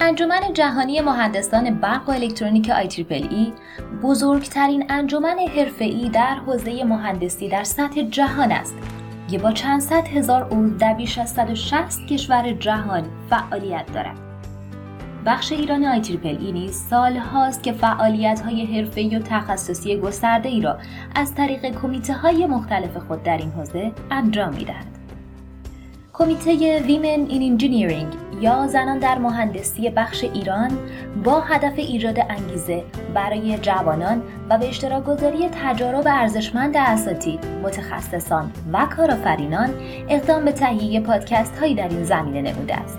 انجمن جهانی مهندسان برق و الکترونیک ای بزرگترین انجمن حرفه‌ای در حوزه مهندسی در سطح جهان است که با چند صد هزار عضو در بیش از 160 کشور جهان فعالیت دارد. بخش ایران ای نیز سال هاست که فعالیت های حرفه‌ای و تخصصی گسترده ای را از طریق کمیته های مختلف خود در این حوزه انجام می‌دهد. کمیته ویمن این انجینیرینگ یا زنان در مهندسی بخش ایران با هدف ایجاد انگیزه برای جوانان و به اشتراک گذاری تجارب ارزشمند اساتید، متخصصان و کارآفرینان اقدام به تهیه پادکست هایی در این زمینه نموده است.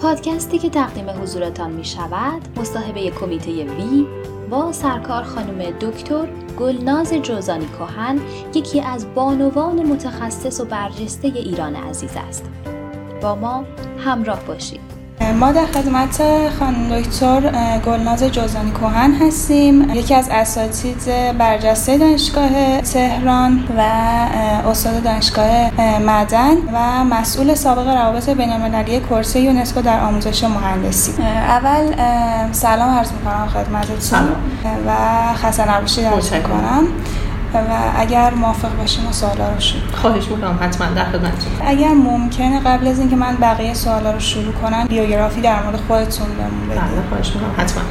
پادکستی که تقدیم حضورتان می شود مصاحبه کمیته وی با سرکار خانم دکتر گلناز جوزانی کهن یکی از بانوان متخصص و برجسته ایران عزیز است. با ما همراه باشید. ما در خدمت خانم دکتر گلناز جوزانی کوهن هستیم. یکی از اساتید برجسته دانشگاه تهران و استاد دانشگاه معدن و مسئول سابق روابط بین‌المللی کرسی یونسکو در آموزش مهندسی. اول سلام عرض می‌کنم خدمتتون. و خسته نباشید. عرض می‌کنم و اگر موافق باشیم و سوالا رو شروع خواهش می‌کنم حتما در خدمتتون. اگر ممکنه قبل از اینکه من بقیه سوالا رو شروع کنم بیوگرافی در مورد خودتون بهمون بدید بله، خواهش می‌کنم حتما.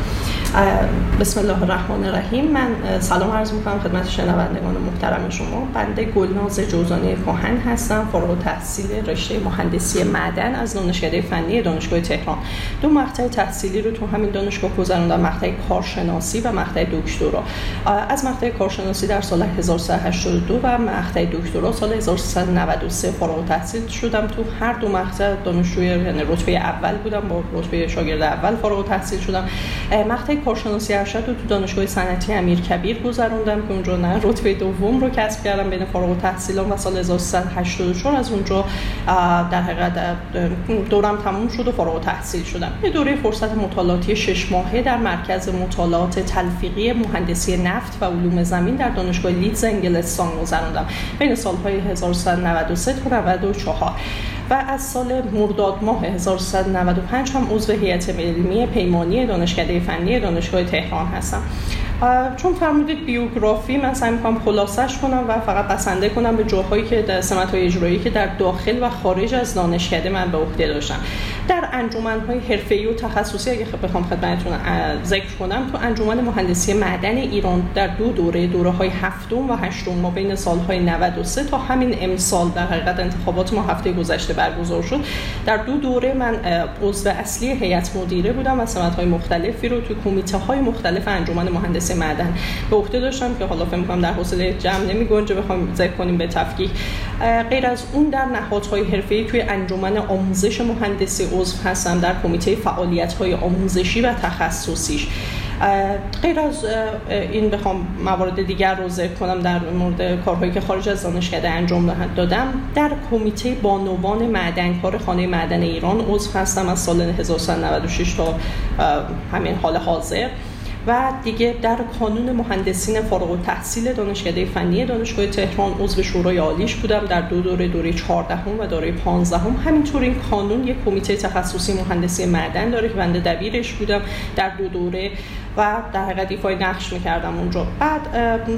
بسم الله الرحمن الرحیم. من سلام عرض می‌کنم خدمت شنوندگان محترم شما. بنده گلناز جوزانی کهن هستم فارغ تحصیل رشته مهندسی معدن از دانشکده فنی دانشگاه تهران. دو مقطع تحصیلی رو تو همین دانشگاه گذروندم مقطع کارشناسی و مقطع دکترا. از مقطع کارشناسی در سال 1382 و مقطع دکترا سال 1393 فارغ التحصیل شدم. تو هر دو مقطع دانشجوی یعنی رتبه اول بودم با رتبه شاگرد اول فارغ التحصیل شدم. مقطع کارشناسی ارشد رو تو دانشگاه صنعتی امیرکبیر گذروندم که اونجا نه رتبه دوم رو کسب کردم بین فارغ التحصیلان و سال 1384 از اونجا در حقیقت دورم تموم شد و فارغ التحصیل شدم. یه دوره فرصت مطالعاتی شش ماهه در مرکز مطالعات تلفیقی مهندسی نفت و علوم زمین در دانشگاه لیدز انگلستان گذروندم. بین سالهای 1393 تا 94 و از سال مرداد ماه 1395 هم عضو هیئت علمی پیمانی دانشکده فنی دانشگاه تهران هستم. چون فرمودید بیوگرافی من سعی می‌کنم خلاصش کنم و فقط بسنده کنم به جاهایی که در سمت های اجرایی که در داخل و خارج از دانشکده من به عهده داشتم. در انجمن های حرفه‌ای و تخصصی اگه بخوام خدمتتون ذکر کنم تو انجمن مهندسی معدن ایران در دو دوره دوره های هفتم و هشتم ما بین سالهای 93 تا همین امسال در حقیقت انتخابات ما هفته گذشته برگزار شد. در دو دوره من عضو اصلی هیئت مدیره بودم و سمت های مختلفی رو تو کمیته های مختلف انجمن مهندسی معدن به عهده داشتم که حالا فکر می‌کنم در حوصله جمع نمی‌گنجه بخوام ذکر کنیم به تفکیک. غیر از اون در نهادهای حرفه‌ای توی انجمن آموزش مهندسی عضو هستم در کمیته فعالیت‌های آموزشی و تخصصیش. غیر از این بخوام موارد دیگر رو ذکر کنم در مورد کارهایی که خارج از دانشکده انجام دادم. در کمیته بانوان معدن کار خانه معدن ایران عضو هستم از سال 1996 تا همین حال حاضر. و دیگه در کانون مهندسین فارغ التحصیل دانشکده فنی دانشگاه تهران عضو شورای عالیش بودم در دو دوره دوره 14 و دوره 15 هم. همینطور این کانون یک کمیته تخصصی مهندسی معدن داره که بنده دبیرش بودم در دو دوره و در حقیقت ایفای نقش می‌کردم اونجا. بعد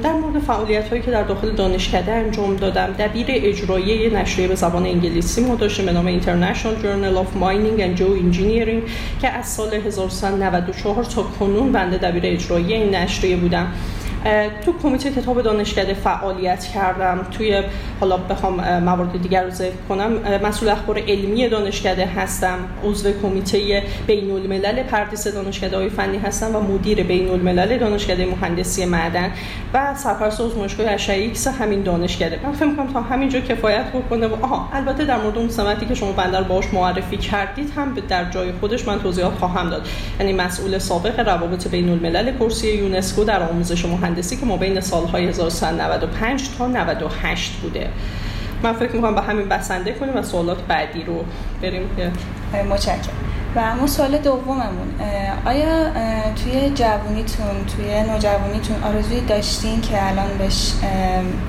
در مورد فعالیت هایی که در داخل دانشکده انجام دادم دبیر اجرایی نشریه به زبان انگلیسی ما داشتیم به نام International Journal of Mining and Geoengineering که از سال 1994 تا کنون بنده دبیر اجرایی این نشریه بودم. تو کمیته کتاب دانشکده فعالیت کردم. توی حالا بخوام موارد دیگر رو ذکر کنم مسئول اخبار علمی دانشکده هستم. عضو کمیته بین الملل پردیس دانشکده های فنی هستم و مدیر بین الملل دانشکده مهندسی معدن و سرپرست آزمایشگاه اشعه ایکس همین دانشکده من فکر می‌کنم تا همینجا کفایت بکنه و آها البته در مورد اون سمتی که شما بنده باهاش معرفی کردید هم در جای خودش من توضیحات خواهم داد. یعنی مسئول سابق روابط بین الملل کرسی یونسکو در آموزش مهندسی که ما بین سالهای 1995 تا 98 بوده. من فکر می‌کنم با همین بسنده کنیم و سوالات بعدی رو بریم. که متشکرم. و اما سوال دوممون آیا توی جوونیتون توی نوجوانیتون آرزوی داشتین که الان بهش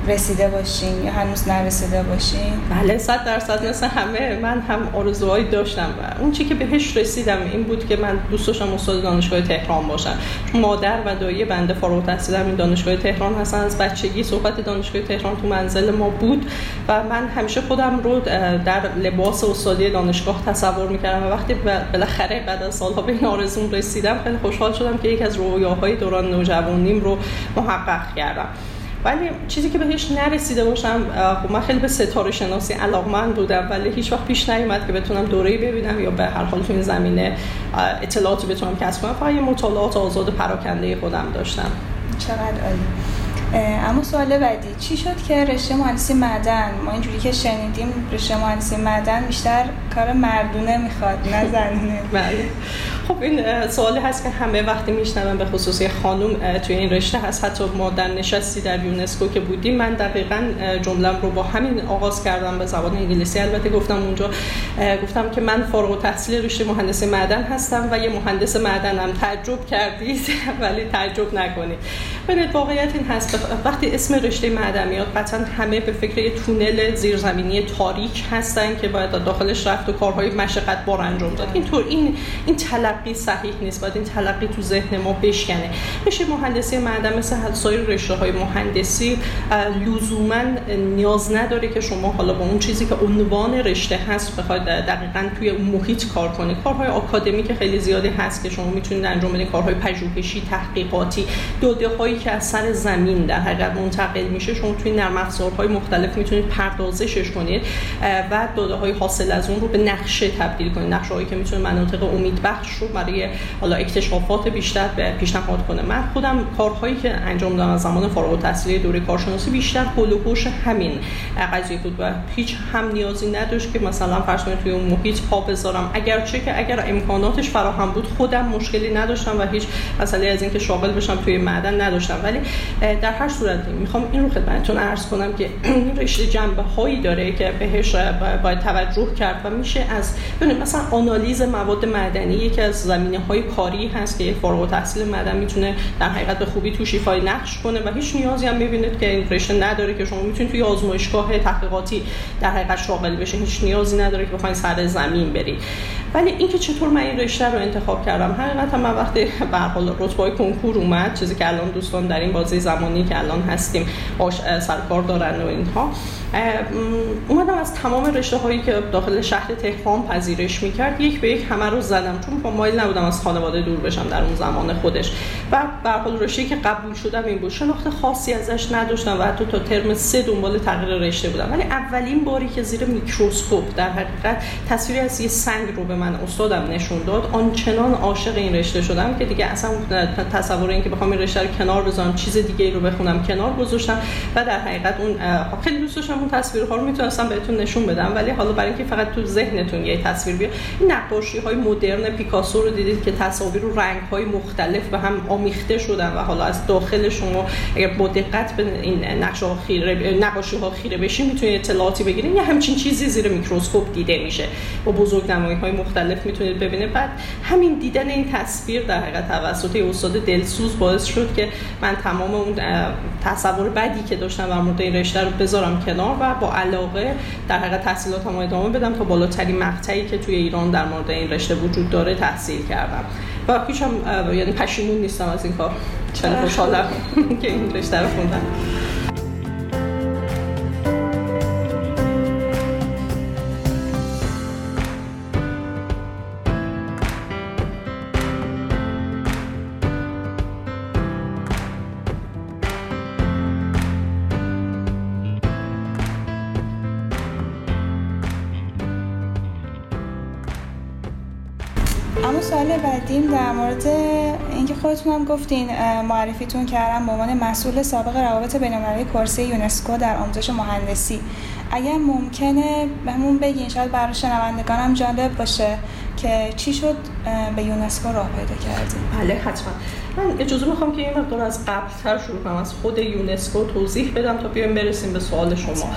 رسیده باشین یا هنوز نرسیده باشین؟ بله صد درصد مثل همه من هم آرزوهایی داشتم و اون چی که بهش رسیدم این بود که من دوست داشتم استاد دانشگاه تهران باشم. مادر و دایی بنده فارغ التحصیل این دانشگاه تهران هستن از بچگی صحبت دانشگاه تهران تو منزل ما بود و من همیشه خودم رو در لباس استادی دانشگاه تصور می‌کردم. و وقتی بالاخره بعد از سالها به این آرزوم رسیدم. خیلی خوشحال شدم که یک از رویاهای دوران نوجوانیم رو محقق کردم. ولی چیزی که بهش نرسیده باشم خب من خیلی به ستاره شناسی علاقمند بودم ولی هیچ وقت پیش نیومد که بتونم دوره‌ای ببینم یا به هر حال تو این زمینه اطلاعاتی بتونم کسب کنم. فقط مطالعات آزاد پراکنده خودم داشتم. چقدر عالی. اما سوال بعدی چی شد که رشته مهندسی معدن؟ ما اینجوری که شنیدیم رشته مهندسی معدن بیشتر کار مردونه می‌خواد نه زنونه. بله. خب این سوالی هست که همه وقتی میشنون به خصوص خانم توی این رشته هست. حتی ما در نشستی در یونسکو که بودیم من دقیقا جملم رو با همین آغاز کردم به زبان انگلیسی. البته گفتم اونجا گفتم که من فارغ تحصیل رشته مهندسی معدن هستم و یه مهندس معدنم. تعجب کردید ولی تعجب نکنید. ببینید واقعیت این هست وقتی اسم رشته معدن میاد قطعا همه به فکر یه تونل زیرزمینی تاریک هستن که باید داخلش رفت و کارهای مشقت بار انجام داد. اینطور این این تلقی صحیح نیست باید این تلقی تو ذهن ما بشکنه. رشته مهندسی معدن مثل سایر رشته های مهندسی لزوما نیاز نداره که شما حالا با اون چیزی که عنوان رشته هست بخواید دقیقا توی اون محیط کار کنید کارهای آکادمیک خیلی زیادی هست که شما می‌تونید انجام بدید کارهای پژوهشی تحقیقاتی داده هایی که از سر زمین در حقیقت منتقل میشه شما توی نرم افزارهای مختلف می‌تونید پردازشش کنید و داده های حاصل از اون رو به نقشه تبدیل کنید. نقشه هایی که می‌تونه مناطق امید بخش رو برای حالا اکتشافات بیشتر به پیشنهاد کنه. من خودم کارهایی که انجام دادم از زمان فارغ التحصیلی دوره کارشناسی بیشتر هول همین قضیه بود و هیچ هم نیازی نداشت که مثلا فرض کنید توی اون محیط پا بذارم. اگرچه که اگر امکاناتش فراهم بود خودم مشکلی نداشتم و هیچ مسئله از اینکه شاغل بشم توی معدن نداشتم. ولی در هر صورت می‌خوام این رو خدمتتون عرض کنم که این رشته جنبه هایی داره که بهش باید توجه کرد و میشه از مثلا آنالیز مواد معدنی یکی از زمینه های کاری هست که فارغ التحصیل معدن می‌تونه در حقیقت به خوبی توش ایفای نقش کنه و هیچ نیازی هم می‌بینید که این رشته نداره که شما می‌تونید توی آزمایشگاه تحقیقاتی در حقیقت شامل بشه هیچ نیازی نداره که بخواید سر زمین برید. ولی اینکه چطور من این رشته رو انتخاب کردم حقیقتا من وقتی به حال رتبه کنکور اومد چیزی که الان دوستان در این بازی زمانی که الان هستیم سرکار دارن و اینها اومدم از تمام رشته هایی که داخل شهر تهران پذیرش می‌کرد یک به یک همه رو زدم. چون با مایل نبودم از خانواده دور بشم در اون زمان خودش. و به حال رشته که قبول شدم این بود. شناخت خاصی ازش نداشتم و حتی تا ترم سه دنبال تغییر رشته بودم. ولی اولین باری که زیر میکروسکوپ در حقیقت تصویری از یه سنگ رو به من استادم نشون داد آنچنان عاشق این رشته شدم که دیگه اصلا تصور این که بخوام این رشته رو کنار بذارم چیز دیگه رو بخونم کنار گذاشتم. و در حقیقت اون خیلی دوست داشتم اون تصویرها رو می‌تونستم بهتون نشون بدم ولی حالا برای اینکه فقط تو ذهنتون یه تصویر بیاد این نقاشی های مدرن پیکاسو رو دیدید که تصاویر رو رنگ های مختلف به هم آمیخته شدن و حالا از داخل شما اگر با دقت به این نقشه ها خیره نقاشی ها خیره بشین می‌تونید اطلاعاتی بگیرید یا همچین چیزی زیر میکروسکوپ دیده میشه. با بزرگنمایی های مختلف می‌تونید ببینید. بعد همین دیدن این تصویر در حقیقت توسط استاد دلسوز باعث شد که من تمام اون تصور بدی که داشتم در مورد این رشته رو بذارم کنار. و با علاقه در حقیقت تحصیلاتم ادامه بدم تا بالاترین مقطعی که توی ایران در مورد این رشته وجود داره تحصیل کردم. و هم یعنی پشیمون نیستم از این کار. چند خوشحالم که این رشته رو خوندم. سوال بعدیم در مورد اینکه خودتون هم گفتین معرفیتون کردم به عنوان مسئول سابق روابط بین‌المللی کرسی یونسکو در آموزش مهندسی. اگر ممکنه بهمون بگین شاید برای شنوندگانم جالب باشه. که چی شد به یونسکو راه پیدا کردیم. بله حتما. من اجازه می‌خوام که این مقدار از قبلتر شروع کنم از خود یونسکو توضیح بدم تا بیایم برسیم به سوال شما.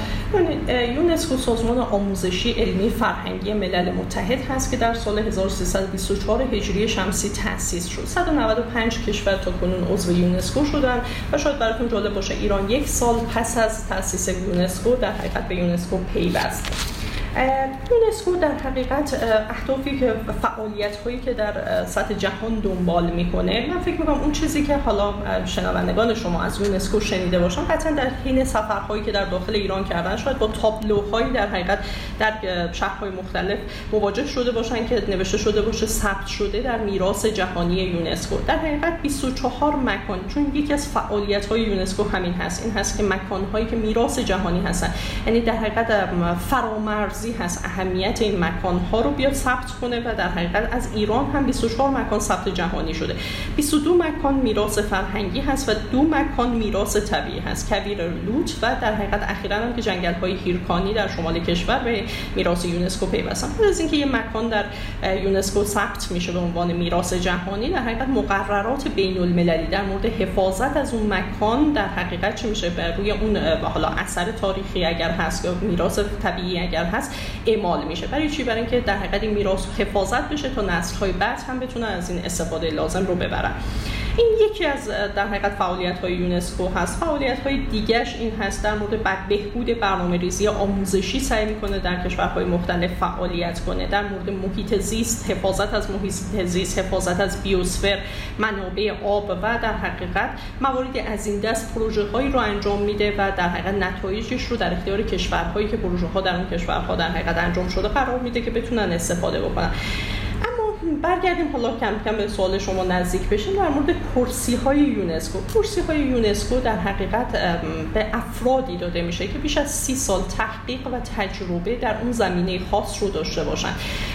یونسکو سازمان آموزشی علمی فرهنگی ملل متحد هست که در سال 1324 هجری شمسی تأسیس شد. 195 کشور تا کنون عضو یونسکو شدن و شاید براتون جالب باشه ایران یک سال پس از تأسیس یونسکو در حقیقت به یونسکو پیوست یونسکو در حقیقت اهدافی که فعالیت هایی که در سطح جهان دنبال می‌کنه. من فکر می‌کنم اون چیزی که حالا شنوندگان شما از یونسکو شنیده باشن قطعا در حین سفرهایی که در داخل ایران کردن شاید با تابلوهایی در حقیقت در شهرهای مختلف مواجه شده باشن که نوشته شده باشه ثبت شده در میراث جهانی یونسکو. در حقیقت 24 مکان چون یکی از فعالیت های یونسکو همین هست. این هست که مکان هایی که میراث جهانی هستن. یعنی در حقیقت فرامرز هست. اهمیت این مکان ها رو بیاد ثبت کنه و در حقیقت از ایران هم 24 مکان ثبت جهانی شده. 22 مکان میراث فرهنگی هست و دو مکان میراث طبیعی هست. کویر لوت و در حقیقت اخیرا هم که جنگل های هیرکانی در شمال کشور به میراث یونسکو پیوستن. بعد از اینکه یه مکان در یونسکو ثبت میشه به عنوان میراث جهانی در حقیقت مقررات بین المللی در مورد حفاظت از اون مکان در حقیقت چی میشه؟ بر روی اون حالا اثر تاریخی اگر هست یا میراث طبیعی اگر هست اعمال میشه. برای چی؟ برای اینکه در حقیقت این میراث حفاظت بشه تا نسل های بعد هم بتونن از این استفاده لازم رو ببرن. این یکی از در حقیقت فعالیت های یونسکو هست. فعالیت های دیگرش این هست در مورد بد بهبود برنامه ریزی آموزشی سعی می‌کنه در کشورهای مختلف فعالیت کنه. در مورد محیط زیست حفاظت از محیط زیست حفاظت از بیوسفر منابع آب و در حقیقت مواردی از این دست پروژه هایی رو انجام میده و در حقیقت نتایجش رو در اختیار کشورهایی که پروژه ها در اون کشورها در حقیقت انجام شده قرار میده که بتونن استفاده بکنن. برگردیم حالا کم کم به سوال شما نزدیک بشیم در مورد کرسی های یونسکو. کرسی های یونسکو در حقیقت به افرادی داده میشه که بیش از سی سال تحقیق و تجربه در اون زمینه خاص رو داشته باشن.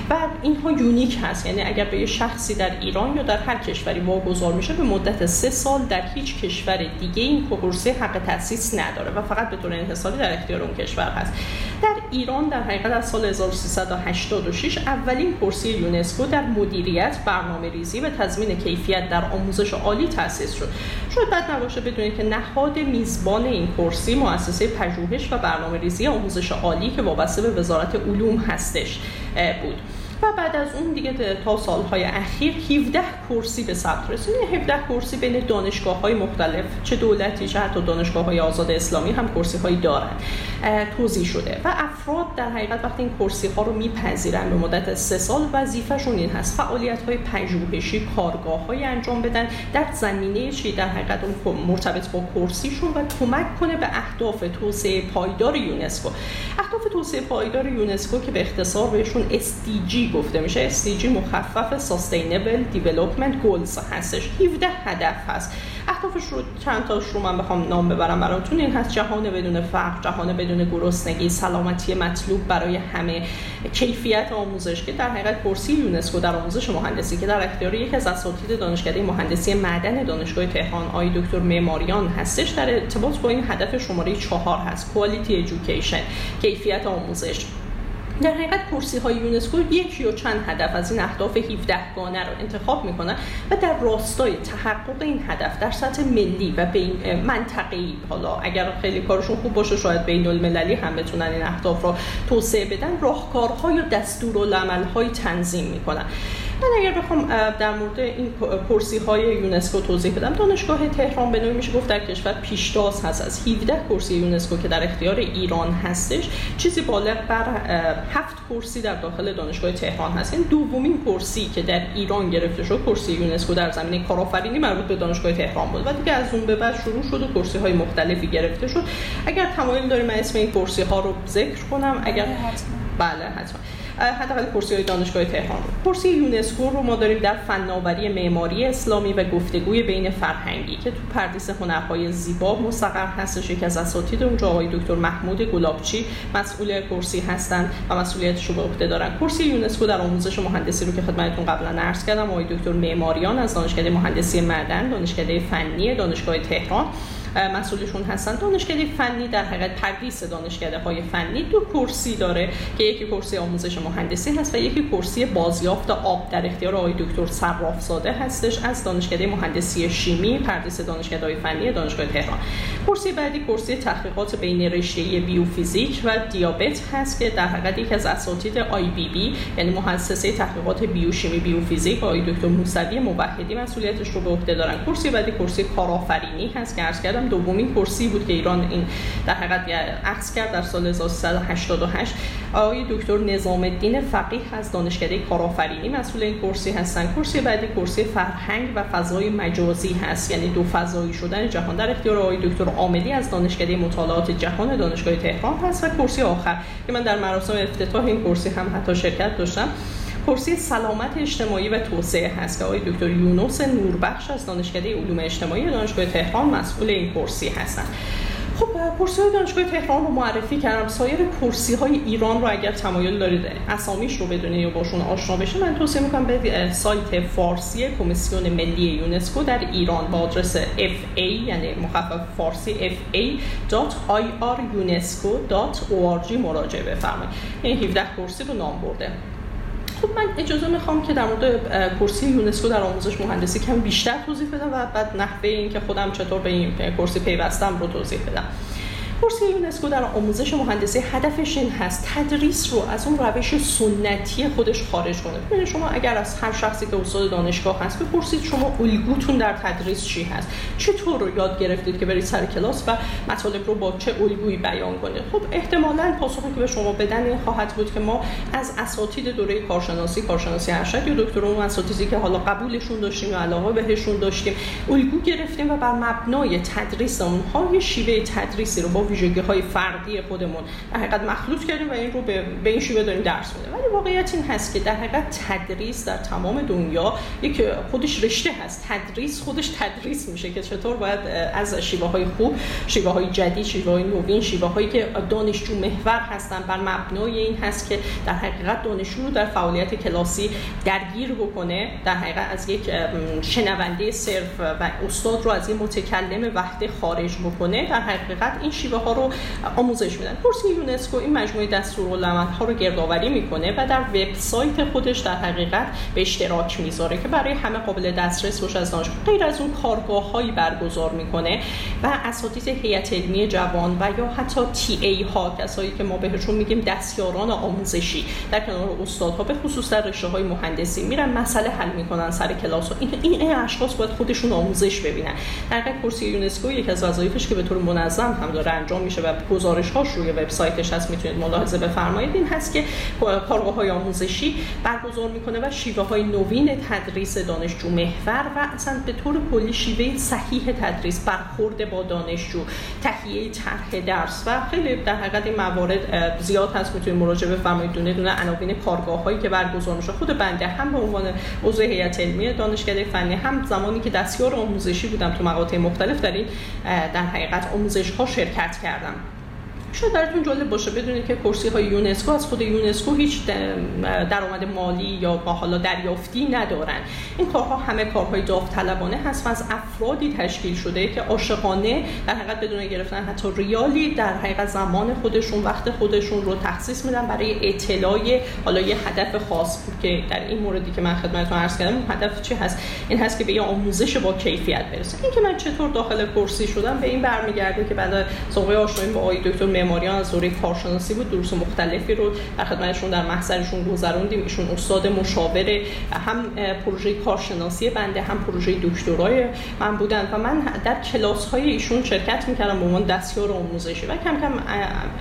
و اینها unique هست. یعنی اگر به یه شخصی در ایران یا در هر کشوری واگذار میشه به مدت سه سال در هیچ کشور دیگه این کرسی حق تاسیس نداره و فقط به طور انحصاری در اختیار اون کشور هست. در ایران در حقیقت از سال 1386 اولین کرسی یونسکو در مدیریت برنامه ریزی و تضمین کیفیت در آموزش عالی تأسیس شد. شاید بد نباشه بدونید که نهاد میزبان این کرسی مؤسسه پژوهش و برنامه ریزی آموزش عالی که وابسته به وزارت علوم هستش بود. و بعد از اون دیگه تا سالهای اخیر 17 کرسی به ثبت رسید 17 کرسی بین دانشگاه های مختلف چه دولتی چه حتی دانشگاه های آزاد اسلامی هم کرسی هایی دارن توضیح شده. و افراد در حقیقت وقتی این کرسی ها رو میپذیرن به مدت سه سال وظیفهشون این هست. فعالیت های پژوهشی کارگاه های انجام بدن. در زمینه چی؟ در حقیقت اون مرتبط با کرسیشون و کمک کنه به اهداف توسعه پایدار یونسکو. اهداف توسعه پایدار یونسکو که به اختصار بهشون SDG گفته میشه SDG مخفف Sustainable Development Goals هستش. 17 هدف هست. اهدافش رو چند تاش رو من بخوام نام ببرم براتون. این هست جهان بدون فقر جهان بدون گرسنگی سلامتی مطلوب برای همه. کیفیت آموزش که در حقیقت کرسی یونسکو در آموزش مهندسی که در اختیار یکی از اساتید دانشکده مهندسی معدن دانشگاه تهران آقای دکتر معماریان هستش. در ارتباط با این هدف شماره چهار هست کوالیتی ایژوکیشن کیفیت آموزش. در حقیقت کرسی های یونسکو یک یا چند هدف از این اهداف 17 گانه رو انتخاب می‌کنن و در راستای تحقق این هدف در سطح ملی و بین منطقه‌ای حالا اگر خیلی کارشون خوب باشه شاید بین المللی هم بتونن این اهداف رو توسعه بدن راهکارها یا دستورالعمل‌های تنظیم می‌کنن. من اگر بخوام در مورد این کرسی های یونسکو توضیح بدم. دانشگاه تهران به نوعی میشه گفت در کشور پیشتاز هست. از 17 کرسی یونسکو که در اختیار ایران هستش چیزی بالغ بر هفت کرسی در داخل دانشگاه تهران هست. این دومین کرسی که در ایران گرفته شد کرسی یونسکو در زمینه کارآفرینی مربوط به دانشگاه تهران بود و دیگه از اون به بعد شروع شد و کرسی های مختلفی گرفته شد. اگر تمایل داریم من اسم این کرسی ها رو ذکر کنم. اگر بله حتما. حداقل کرسی دانشگاه تهران. کرسی یونسکو رو ما داریم در فناوری معماری اسلامی و گفتگوی بین فرهنگی که تو پردیس هنرهای زیبا مستقر هستش. یکی از اساتید اونجا آقای دکتر محمود گلابچی مسئول کرسی هستن و مسئولیتش رو به عهده دارن. کرسی یونسکو در آموزش مهندسی رو که خدمتتون قبلا عرض کردم آقای دکتر معماریان از دانشکده مهندسی معدن دانشکده فنی دانشگاه تهران. مسئولشون هستن. دانشکده فنی در حقیقت تدریس دانشکده های فنی دو کرسی داره که یکی کرسی آموزش مهندسی هست و یکی کرسی بازیافت آب در اختیار آقای دکتر صرافزاده هستش از دانشکده مهندسی شیمی تدریس دانشکده های فنی دانشگاه تهران. کرسی بعدی کرسی تحقیقات بین رشته بیوفیزیک و دیابت هست که در حقیقت یکی از اساتید آی بی بی یعنی مؤسسه تحقیقات بیوشیمی بیوفیزیک آقای دکتر موسوی موحدی مسئولیتش رو به عهده دارن. کرسی بعدی کرسی کارآفرینی هست که عرض دومین کرسی بود که ایران این در حقیقت عکس کرد در سال 1388 آقای دکتر نظام الدین فقیه از دانشکده کارآفرینی مسئول این کرسی هستن کرسی بعدی کرسی فرهنگ و فضای مجازی هست. یعنی دو فضایی شدن جهان در اختیار آقای دکتر عاملی از دانشکده مطالعات جهان دانشگاه تهران هست و کرسی آخر که من در مراسم افتتاح این کرسی هم حتی شرکت داشتم. کرسی سلامت اجتماعی و توسعه هست که آقای دکتر یونس نوربخش از دانشکده علوم اجتماعی دانشگاه تهران مسئول این کرسی هستند. خب کرسی دانشگاه تهران رو معرفی کردم. سایر کرسی های ایران رو اگر تمایل دارید اسامیش رو بدونید یا باشون آشنا بشه من توصیه می‌کنم به سایت فارسی کمیسیون ملی یونسکو در ایران با آدرس fa یعنی مخفف فارسی fa.irunesco.org مراجعه بفرمایید. این 17 کرسی رو نام برده. خب من اجازه می‌خوام که در مورد کرسی یونسکو در آموزش مهندسی کم بیشتر توضیح بدم و بعد نحوه این که خودم چطور به این کرسی پیوستم رو توضیح بدم. کورس یونسکو در آموزش مهندسی هدفش این هست تدریس رو از اون روش سنتی خودش خارج کنه. ببینید شما اگر از هر شخصی که استاد دانشگاه هست بپرسید شما الگوتون در تدریس چی هست؟ چطور رو یاد گرفتید که برید سر کلاس و مطالب رو با چه الگویی بیان کنید؟ خب احتمالاً پاسخی که به شما بدن این خواهد بود که ما از اساتید دوره کارشناسی کارشناسی ارشد یا دکترا اساتیدی که حالا قبولشون داشتیم یا علاقه بهشون داشتیم الگو گرفتیم و بر مبنای تدریس اونها یه شیوه تدریسی رو با ویژگی های فردی خودمون در حقیقت مخلوط کردیم و این رو به, به این شیوه داریم درس میدیم. ولی واقعیت این هست که در حقیقت تدریس در تمام دنیا یک خودش رشته هست. تدریس خودش تدریس میشه که چطور باید از شیوه های خوب شیوه های جدید شیوه های نوین شیوه هایی که دانشجو محور هستن بر مبنای این هست که در حقیقت دانشجو رو در فعالیت کلاسی درگیر بکنه. در حقیقت از یک شنونده صرف و استاد رو از این متکلم وحده خارج بکنه. در حقیقت این شیوه ها رو آموزش میدن. کورس یونسکو این مجموعه ها رو گردآوری می‌کنه و در وبسایت خودش در حقیقت به اشتراک می‌ذاره که برای همه قابل دسترس باشه از دانشجو غیر از اون کارگاه هایی برگزار می‌کنه و اساتید هیئت علمی جوان و یا حتی تی ای ها کسایی که ما بهشون میگیم دستیاران آموزشی در کنار استادها به خصوص در رشته های مهندسی میرن مسئله حل می‌کنن سر کلاس و این این اشخاص باید خودشون آموزش ببینن. در کورس یونسکو یکی از وظایفش که به طور منظم هم داره انجام میشه و گزارش هاش روی وبسایتش هست می‌تونید ملاحظه بفرمایید. این هست که کارگاه های آموزشی برگزار می‌کنه و شیوه های نوین تدریس دانشجو محور و اصلا به طور کلی شیوه صحیح تدریس برخورد با دانشجو تهیه طرح درس و خیلی در حقیقت این موارد زیاد هست. می‌تونید مراجعه بفرمایید. دونه دونه عناوین کارگاه هایی که برگزار میشه. خود بنده هم به عنوان عضو هیئت علمی دانشکده فنی هم زمانی که دستیار آموزشی بودم تو مقاطع مختلف در این در حقیقت آموزش ها شرکت کردم شاید براتون جالب باشه بدونید که کرسی های یونسکو از خود یونسکو هیچ درآمد مالی یا با حالا دریافتی ندارن. این کارها همه کارهای داوطلبانه هست و از افرادی تشکیل شده که عاشقانه در حقیقت بدون گرفتن حتی ریالی در حقیقت زمان خودشون وقت خودشون رو تخصیص میدن برای اطلاع حالا یه هدف خاص بود که در این موردی که من خدمتتون عرض کردم هدف چی هست؟ این هست که به یه آموزش با کیفیت برسه. این که من چطور داخل کرسی شدم به این برمیگرده که بعد سابقه آشنایی با آقای دکتر معماریان از دوره کارشناسی بود دروس مختلفی رو در خدمتشون در محضرشون گذروندیم. ایشون استاد مشاور هم پروژه کارشناسی بنده هم پروژه دکترای من بودن و من در کلاس های ایشون شرکت می‌کردم به عنوان دستیار آموزشی و کم کم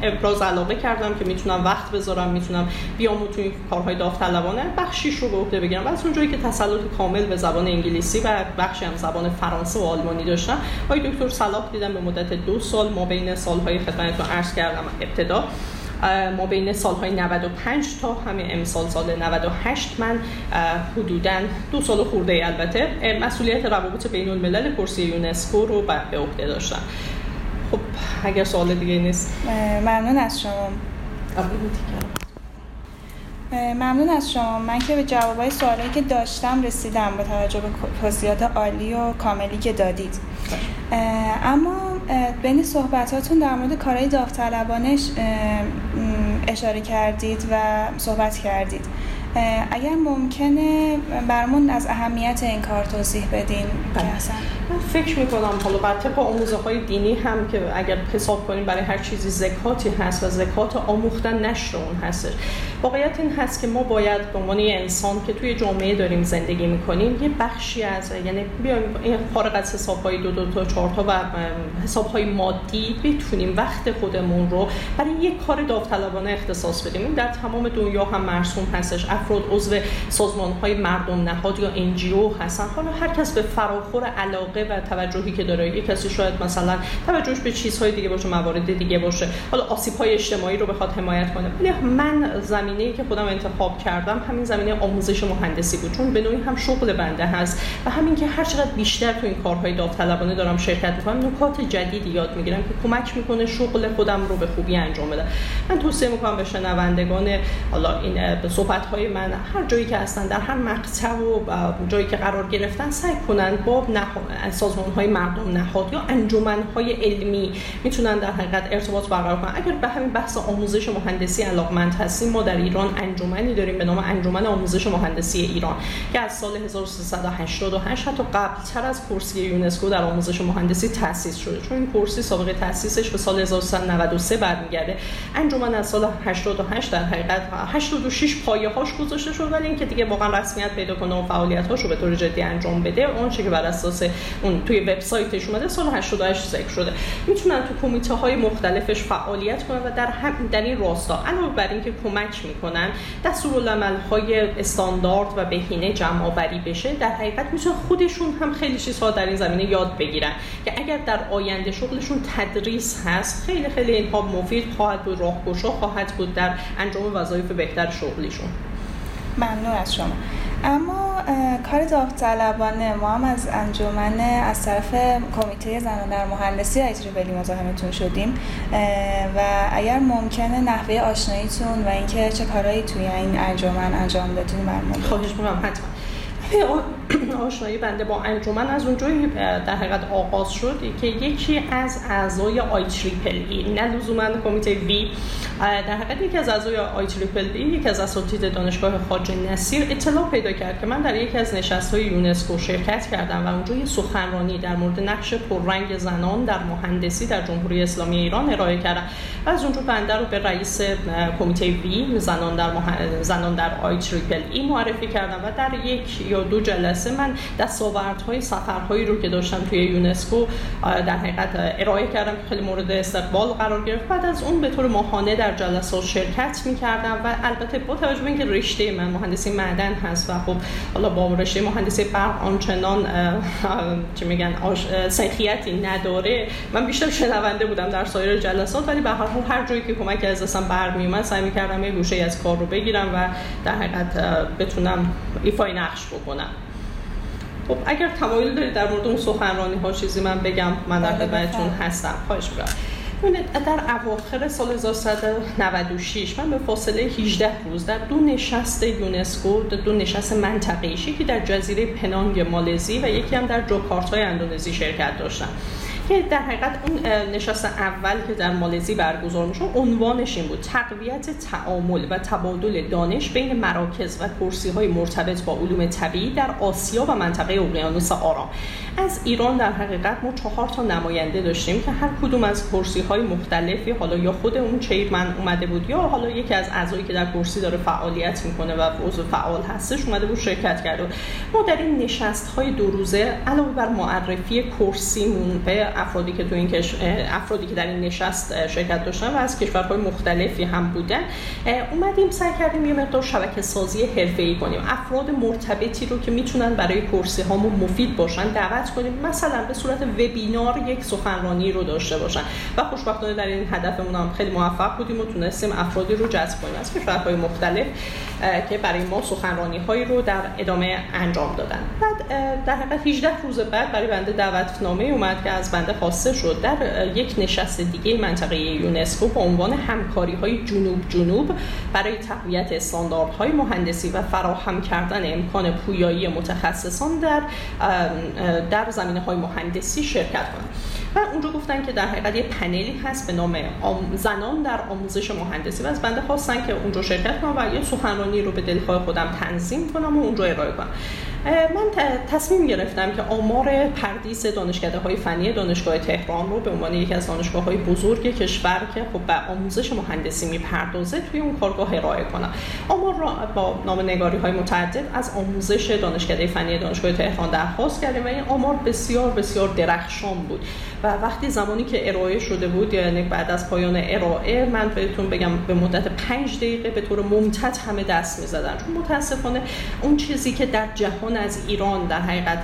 ابراز علاقه کردم که می‌تونم وقت بذارم می‌تونم بیام تو این کارهای داوطلبانه بخشیش رو به عهده بگیرم. و از اونجایی که تسلط کامل به زبان انگلیسی و بخشی هم زبان فرانسه و آلمانی داشتم آقای دکتر صلاح دیدم به مدت دو سال ما بین سالهای خدمتتون عرض کردم ابتدا. ما بین سالهای 95 تا همین امسال سال 98 من حدودا دو سال خورده البته مسئولیت روابط بین الملل کرسی یونسکو رو به عهده داشتم. خب اگر سوال دیگه نیست؟ ممنون از شما. ممنون از شما. من که به جوابای سوالایی که داشتم رسیدم با توجه به توضیحات عالی و کاملی که دادید. اما بین صحبتاتون در مورد کارهای داوطلبانش اشاره کردید و صحبت کردید. اگر ممکنه برمون از اهمیت این کار توضیح بدین. بله. من فکر می‌کنم حالا بر طبق آموزه های دینی هم که اگر حساب کنیم برای هر چیزی زکاتی هست و زکات آموختن نشر اون هستش. واقعیت این هست که ما باید به عنوان انسان که توی جامعه داریم زندگی می‌کنیم یه بخشی از یعنی بیایم فارغ از حساب های دو دو تا چهار تا و حساب های مادی بتونیم وقت خودمون رو برای یک کار داوطلبانه اختصاص بدیم. این در تمام دنیا هم مرسوم هستش. افراد عضو سازمان های مردم نهاد یا انجیو هستن. حالا هر کس به فراخور علاقه و توجهی که داره یک کسی شاید مثلا توجهش به چیزهای دیگه باشه موارد دیگه باشه. حالا آسیب های اجتماعی رو بخواد حمایت کنه. ولی من زمینه که خودم انتخاب کردم همین زمینه آموزش مهندسی بود. چون به نوعی هم شغل بنده هست و همین که هر چقدر بیشتر تو این کارهای داوطلبانه دارم شرکت می‌کنم نکات جدیدی یاد می‌گیرم که کمک می‌کنه شغل خودم رو به خوبی انجام بدم من توصیه می‌کنم به شنوندگان حالا این صحبت های من هر جایی که هستن در هر مقطع و جایی که قرار گرفتن سعی کنن با سازمان های مردم نهاد یا انجمن های علمی می‌تونن در حقیقت ارتباط برقرار کنن. اگر به همین بحث آموزش مهندسی علاقمند هستیم ما در ایران انجمنی داریم به نام انجمن آموزش مهندسی ایران که از سال 1388 حتی قبل تر از کرسی یونسکو در آموزش مهندسی تأسیس شده. چون این کرسی سابقه تأسیسش به سال 1393 برمیگرده. انجمن از سال 88 در حقیقت 86 پایه هاش گذاشته شد ولی اینکه دیگه واقعا رسمیت پیدا کنه و فعالیت هاشو به طور جدی انجام بده اون که بر اساس اون توی وبسایتش اومده سال 88 ذکر شده. می‌تونن تو کمیته های مختلفش فعالیت کنن و در هم در این راستا. علاوه بر اینکه کمک می‌کنن دستورالعمل های استاندارد و بهینه جمع آوری بشه در حقیقت می‌تونن خودشون هم خیلی چیزها در این زمینه یاد بگیرن که اگر در آینده شغلشون تدریس هست خیلی خیلی اینها مفید خواهد بود راهگشا خواهد بود در انجام وظایف بهتر شغلیشون. ممنون از شما. اما کار داوطلبانه ما هم از انجمن از طرف کمیته زنان در مهندسی بلی مزاحمتون شدیم. و اگر ممکنه نحوه آشناییتون و اینکه چه کارهایی توی این انجمن انجام دادین ممنون خواهش می‌کنم حتما. آشنایی بنده با انجمن از اونجایی در حقیقت آغاز شد که یکی از اعضای آی تریپل ای نه لزوما کمیته وی. در حقیقت یکی از اعضای IEEE یکی از اساتید دانشگاه خواجه نصیر اطلاع پیدا کرد که من در یکی از نشست های یونسکو شرکت کردم و اونجا یه سخنرانی در مورد نقش پررنگ زنان در مهندسی در جمهوری اسلامی ایران ارائه کردم. و از اونجا بنده رو به رئیس کمیته WIE زنان در زنان در آی تریپل ای معرفی کردم و در یک یا دو جلسه من دستاوردهای سفرهایی رو که داشتم توی یونسکو در حقیقت ارائه کردم که خیلی مورد استقبال قرار گرفت. بعد از اون به طور ماهانه در جلسات شرکت می‌کردم و البته با توجه به اینکه رشته من مهندسی معدن هست و خب حالا با رشته مهندسی برق آنچنان چی میگن سنخیتی نداره. من بیشتر شنونده بودم در سایر جلسات ولی به هر هر جایی که کمک از دستم برمیومد سعی می‌کردم یه گوشه از کار رو بگیرم و در حقیقت بتونم ایفای نقش بکنم. خب اگر تمایل دارید در مورد اون سخنرانی ها چیزی من بگم من در بله، خدمتتون هستم. خواهش می‌کنم. در اواخر سال 1996 من به فاصله 18 روز در دو نشست یونسکو در دو نشست منطقه‌ای یکی در جزیره پنانگ مالزی و یکی هم در جاکارتای اندونزی شرکت داشتم. که در حقیقت اون نشست اول که در مالزی برگزار میشه عنوانش این بود تقویت تعامل و تبادل دانش بین مراکز و کرسی های مرتبط با علوم طبیعی در آسیا و منطقه اقیانوس آرام. از ایران در حقیقت ما چهار تا نماینده داشتیم که هر کدوم از کرسی های مختلفی حالا یا خود اون چیرمن اومده بود یا حالا یکی از اعضایی که در کرسی داره فعالیت می‌کنه و عضو فعال هستش اومده بود شرکت کرده ما در این نشست های دو روزه علاوه بر معرفی کرسیمون به افرادی که تو این کش... افرادی که در این نشست شرکت داشتن و از کشورهای مختلفی هم بودن اومدیم سعی کردیم یه مقدار شبکه سازی حرفه‌ای کنیم. افراد مرتبطی رو که می‌تونن برای کرسی هامون مفید باشن دعوت کنیم مثلا به صورت وبینار یک سخنرانی رو داشته باشن. و خوشبختانه در این هدفمون هم خیلی موفق بودیم و تونستیم افرادی رو جذب کنیم. از کشورهای مختلف که برای ما سخنرانی هایی رو در ادامه انجام دادن. بعد در حقیقت 18 روز بعد برای بنده دعوتنامه اومد که از بنده خواسته شد. در یک نشست دیگه منطقه یونسکو به عنوان همکاری های جنوب جنوب برای تقویت استانداردهای مهندسی و فراهم کردن امکان پویایی متخصصان در در زمینه های مهندسی شرکت کنند. و اونجا گفتن که در حقیقت یه پنلی هست به نام زنان در آموزش مهندسی. و از بنده خواستن که اونجا شرکت کنم و یه سخنرانی رو به دلخواه خودم تنظیم کنم و اونجا ارائه کنم. من تصمیم گرفتم که آمار پردیس دانشکده های فنی دانشگاه تهران رو به عنوان یکی از دانشگاه های بزرگ کشور که خب به آموزش مهندسی می‌پردازه توی اون کارگاه ارائه کنم. آمار را با نگاری های متعدد از آموزش دانشکده فنی دانشگاه تهران درخواست کردیم و این آمار بسیار بسیار درخشان بود. و وقتی زمانی که ارائه شده بود یعنی بعد از پایان ارائه من بهتون بگم به مدت پنج دقیقه به طور ممتد همه دست می‌زدن. چون متاسفانه اون چیزی که در جهان از ایران در حقیقت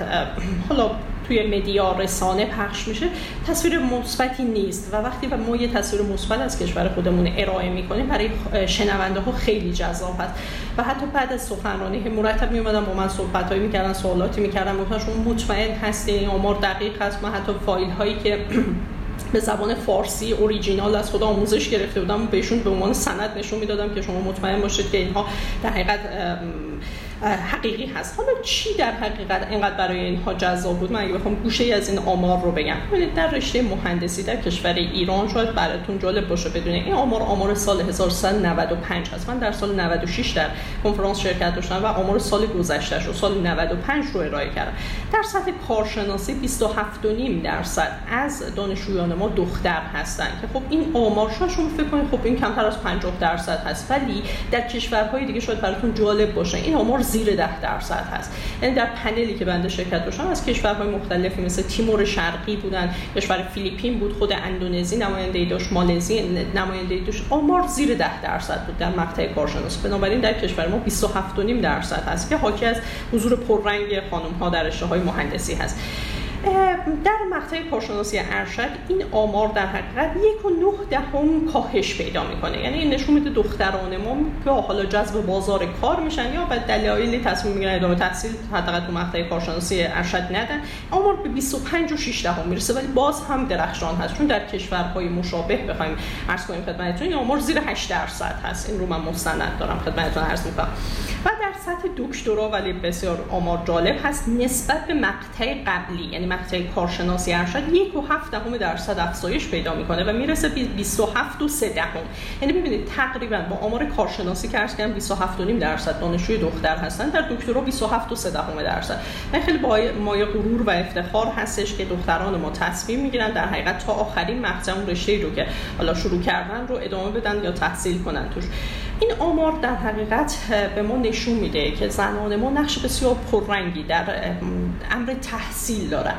حالا توی مدیا رسانه پخش میشه تصویر مثبتی نیست و وقتی ما یه تصویر مثبت از کشور خودمون ارائه می‌کنیم برای شنونده ها خیلی جذاب هست و حتی بعد از سخنرانی که مرتب میومدن با من صحبت هایی می‌کردن سوالاتی می‌کردن گفتن شما مطمئن هستی آمار دقیق هست؟ من حتی فایل هایی که به زبان فارسی اوریجینال از خود آموزش گرفته بودم بهشون به عنوان سند نشون می‌دادم که شما مطمئن باشید که اینها در حقیقت حقیقی هست. حالا چی در حقیقت اینقدر برای اینها جذاب بود؟ من اگه بخوام گوشه از این آمار رو بگم. ببینید در رشته مهندسی در کشور ایران شاید براتون جالب باشه بدونید این آمار آمار سال 1395 هست. من در سال 96 در کنفرانس شرکت داشتم و آمار سال گذشته رو سال 95 رو ارائه کردم. در سطح کارشناسی 27.5 درصد از دانشجویان ما دختر هستن که خب این آمار شما فکر کنید خب این کمتر از 50 درصد هست. ولی در کشورهای دیگه شاید براتون جالب باشه. این آمار زیر ده درصد هست. یعنی در پنلی که بنده شرکت داشتم از کشورهای مختلفی مثل تیمور شرقی بودن کشور فیلیپین بود خود اندونزی نماینده داشت مالزی نماینده داشت. آمار زیر ده درصد بود در مقطع کارشناسی بنابراین در کشور ما 27.5 درصد هست که حاکی از حضور پررنگ خانم ها در رشته های مهندسی هست. در مقطع کارشناسی ارشد این آمار در حقیقت یک و نه دهم کاهش پیدا می‌کنه. یعنی این نشون میده دختران ما یا حالا جذب بازار کار میشن یا به دلایلی تصمیم می‌گیرن ادامه تحصیل حداقل تو مقطع کارشناسی ارشد ندن. آمار به 25 و 6 دهم می‌رسه ولی باز هم درخشان هست. چون در کشورهای مشابه بخوایم عرض کنیم خدمتتون این آمار زیر 8 درصد هست. این رو من مستند دارم خدمتتون عرض می‌کنم. و در سطح دکترا ولی بسیار آمار جالب هست نسبت به مقطع قبلی. یعنی مقطع کارشناسی ارشد یک و هفت دهم درصد افزایش پیدا می‌کنه و می‌رسه 27 و 3 دهم. یعنی ببینید تقریبا با آمار کارشناسی که عرض کردم 27 و نیم درصد دانشجوی دختر هستن. در دکترا 27 و 3 دهم درصد. من خیلی با مایه غرور و افتخار هستش که دختران ما تصمیم می‌گیرن در حقیقت تا آخرین مقطع اون رشته رو که حالا شروع کردن رو ادامه بدن یا تحصیل کنن توش. این آمار در حقیقت به ما نشون میده که زنان ما نقش بسیار پررنگی در امر تحصیل دارن.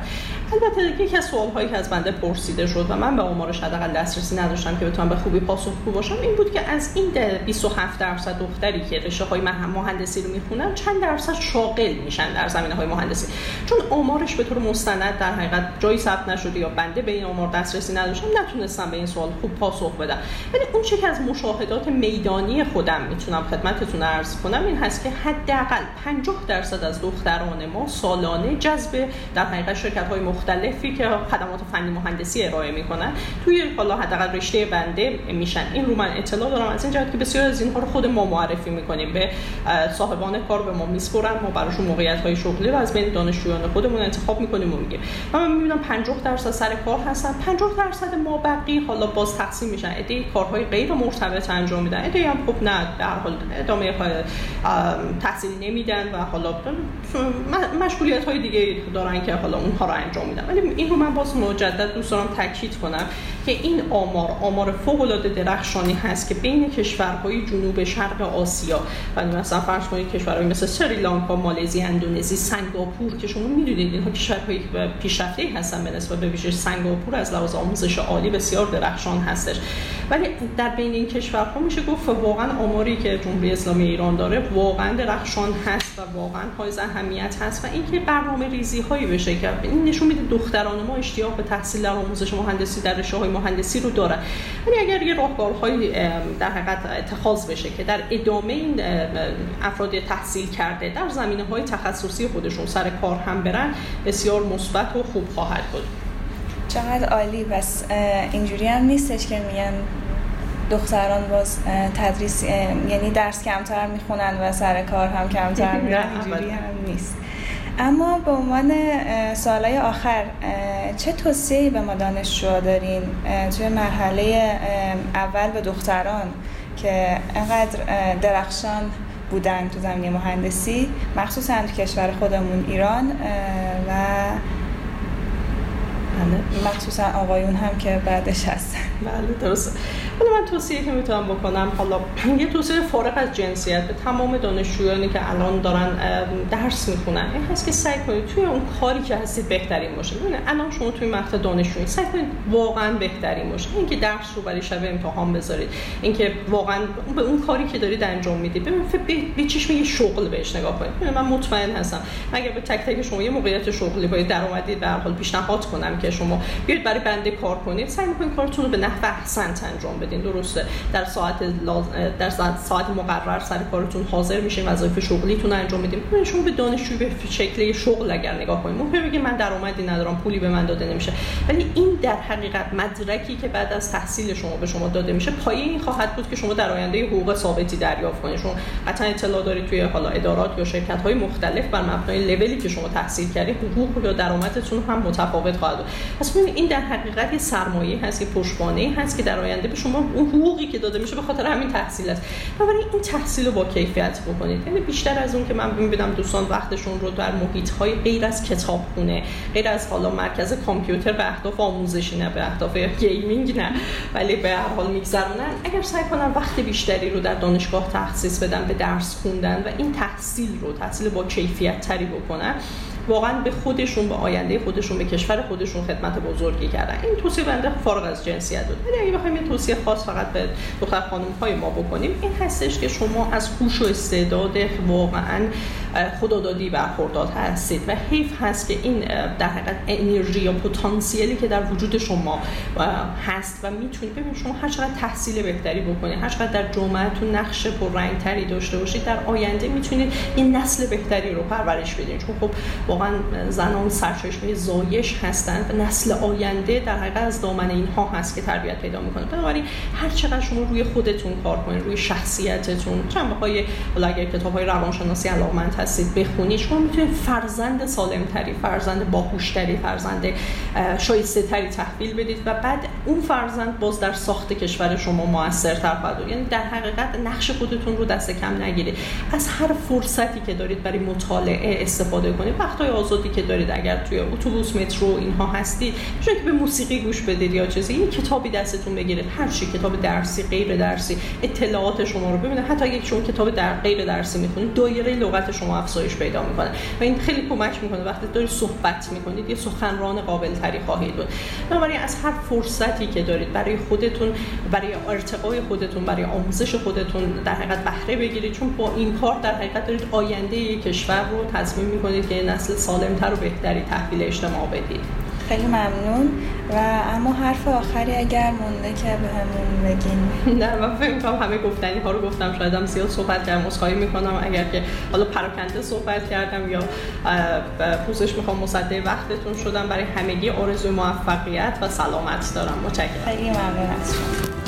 البته یکی از سوال هایی که از بنده پرسیده شد و من به آمارش حداقل دسترسی نداشتم که بتونم به خوبی پاسخگو باشم این بود که از این 27 درصد دختری که رشته های مهندسی رو می‌خونن چند درصد شاغل میشن در زمینه های مهندسی. چون آمارش به طور مستند در حقیقت جایی ثبت نشده یا بنده به این آمار دسترسی نداشتم نتونستم به این سوال خوب پاسخ بدم. ولی اون چیزی که از مشاهدات میدانی خودم می‌تونم خدمتتون عرض کنم این هست که حداقل 50 درصد از دختران ما سالانه جذب در حقیقت شرکت های مختلفی که خدمات فنی مهندسی ارائه می‌کنن. توی حالا حداقل رشته بنده میشن. این رو من اطلاع دارم از این جهت که بسیار از اینها رو خود ما معرفی می‌کنیم. به صاحبان کار به ما میسپرن ما براشون موقعیت های شغلی رو از بین دانشجویان خودمون انتخاب می‌کنیم و میگیم. و من می‌بینم 50 درصد سر کار هستن. 50 درصد ما بقی حالا باز تقسیم میشن. ایده کارهای غیر مرتبط انجام میدن. ایده هم خب نه در حال ادامه تحصیل نمیدن و حالا مشغولیت های دیگه دارن که حالا اونها رو انجام میدن ولی این رو من باز مجدد دوست دارم تاکید کنم. که این آمار آمار فوق العاده درخشانی هست که بین کشورهای جنوب شرق آسیا و مثلا فرض کنید کشورهای مثل سریلانکا، مالزی، اندونزی، سنگاپور که شما می‌دونید اینها کشورهای پیشرفته هستن به نسبت به ویژه سنگاپور از لحاظ آموزش عالی بسیار درخشان هستش. ولی در بین این کشورها میشه گفت واقعا آماری که جمهوری اسلامی ایران داره واقعا درخشان هست و واقعا حائز اهمیت هست و اینکه برنامه ریزی هایی بشه که این نشون میده دختران ما اشتیاق به تحصیل در آموزش مهندسی در رشته های مهندسی رو دارن. ولی اگر یه راهکارهایی در حقیقت اتخاذ بشه که در ادامه این افراد تحصیل کرده در زمینه های تخصصی خودشون سر کار هم برن بسیار مثبت و خوب خواهد بود. چقدر عالی بس اینجوری هم نیستش که میگن دختران باز تدریس یعنی درس کمتر می‌خونن و سر کار هم کمتر میرن. اینجوری هم نیست. اما به عنوان سالهای آخر چه توصیه‌ای به ما دانشجو دارین توی مرحله اول به دختران که انقدر درخشان بودن تو زمینه مهندسی مخصوصا تو کشور خودمون ایران و بله. مخصوصا آقایون هم که بعدش هستن. بله درسته. حالا من توصیه که می‌تونم بکنم حالا یه توصیه فارغ از جنسیت. به تمام دانشجویانی که الان دارن درس می‌خونن این هست که سعی کنید توی اون کاری که هستید بهترین باشه. ببینید الان شما توی مقطع دانشجویی سعی کنید واقعا بهترین باشه. اینکه درس رو برای شب امتحان بذارید اینکه واقعا به اون کاری که دارید انجام می‌دید. ببینید به چشم یه شغل بهش نگاه کنید. من مطمئن هستم. اگر به تک تک شما یه موقعیت شغلی باید درآمدی به حال پیشنهاد کنم که شما بیاید برای بنده کار کنید سعی کنید کارتون رو به نحو احسنت انجام بدین. درسته. در ساعت در ساعت مقرر سر کارتون حاضر میشین وظایف شغلیتون انجام میدین شما به دانشجو به شکل شغل اگر نگاه کنید ممکن بگید من درآمدی ندارم پولی به من داده نمیشه. ولی این در حقیقت مدرکی که بعد از تحصیل شما به شما داده میشه پایه این خواهد بود که شما در آینده حقوق ثابتی دریافت کنید. شما قطعا اطلاع دارید توی حالا ادارات یا شرکت های مختلف بر مبنای لولی که شما تحصیل کردید حقوق یا درآمدتون هم متفاوت خواهد بود. پس این در حقیقت یه سرمایه هست یه پشتوانه هست که در آینده به شما اون حقوقی که داده میشه به خاطر همین تحصیل است. بنابراین این تحصیل رو با کیفیت بکنید. یعنی بیشتر از اون که من می‌بینم دوستان وقتشون رو در محیط های غیر از کتابخونه غیر از حالا مرکز کامپیوتر به اهداف آموزشی نه به اهداف gaming نه ولی به هر حال میگذرونن. اگر سعی کنن وقت بیشتری رو در دانشگاه تخصیص بدن به درس خوندن و این تحصیل رو تحصیل با کیفیت تری بکنن واقعا به خودشون به آینده خودشون به کشور خودشون خدمت بزرگی کردن. این توصیه بنده فارغ از جنسیت بود. ولی اگه بخوایم یه توصیه خاص فقط به دختر خانم های ما بکنیم این هستش که شما از هوش و استعداد واقعا خدادادی برخوردار هستید و حیف هست که این در حقیقت انرژی یا پتانسیلی که در وجود شما هست و می‌تونید ببینید شما هر چقدر تحصیل بهتری بکنید هر چقدر در جامعهتون نقش تری داشته باشید در آینده می‌تونید این نسل بهتری رو پرورش بدید چون خب واقعا زنان سرچشمه زایش هستند و نسل آینده در حقیقت از دامن اینها هست که تربیت پیدا می‌کنه. بنابراین هر چقدر شما روی خودتون کار کنید روی شخصیتتون جنبه های اگر کتاب های روانشناسی علاقمند هستید بخونید شما می‌تونید فرزند سالمتری فرزند باهوشتری فرزند شایسته تری تحویل بدید و بعد اون فرزند باز در ساخت کشور شما موثرتر خواهد یعنی در حقیقت نقش خودتون رو دست کم نگیرید. از هر فرصتی که دارید برای مطالعه استفاده کنید. وقتای آزادی که دارید اگر توی اتوبوس مترو اینها هستید که به موسیقی گوش بدید یا چیزی. یه کتابی دستتون بگیرید. هر چی کتاب درسی غیر درسی. اطلاعات شما رو ببینید. حتی اگه شما کتاب در غیر درسی می‌خونید دایره لغت شما افزایش پیدا می‌کنه. و این خیلی کمک می‌کنه. وقتی دارید صحبت می‌کنید یه سخنران قابل تری خواهید بود. بنابراین از هر فرصتی که دارید برای خودتون برای ارتقای خودتون برای آموزش خودتون در حقیقت بهره بگیرید. چون با این کار در حقیقت دارید آینده کشور رو تصمیم می‌کنید که نسل سالمتر و بهتری تحویل اجتماع بدید. خیلی ممنون. و اما حرف آخری اگر مونده که به همون بگین. نه من فکر کنم همه گفتنی ها رو گفتم. شاید هم زیاد صحبت کردم مسخایی می‌کنم. اگر که حالا پراکنده صحبت کردم یا پوزش می‌خوام مصدق وقتتون شدم. برای همگی آرزوی موفقیت و سلامت دارم. متشکرم. خیلی ممنون از شما.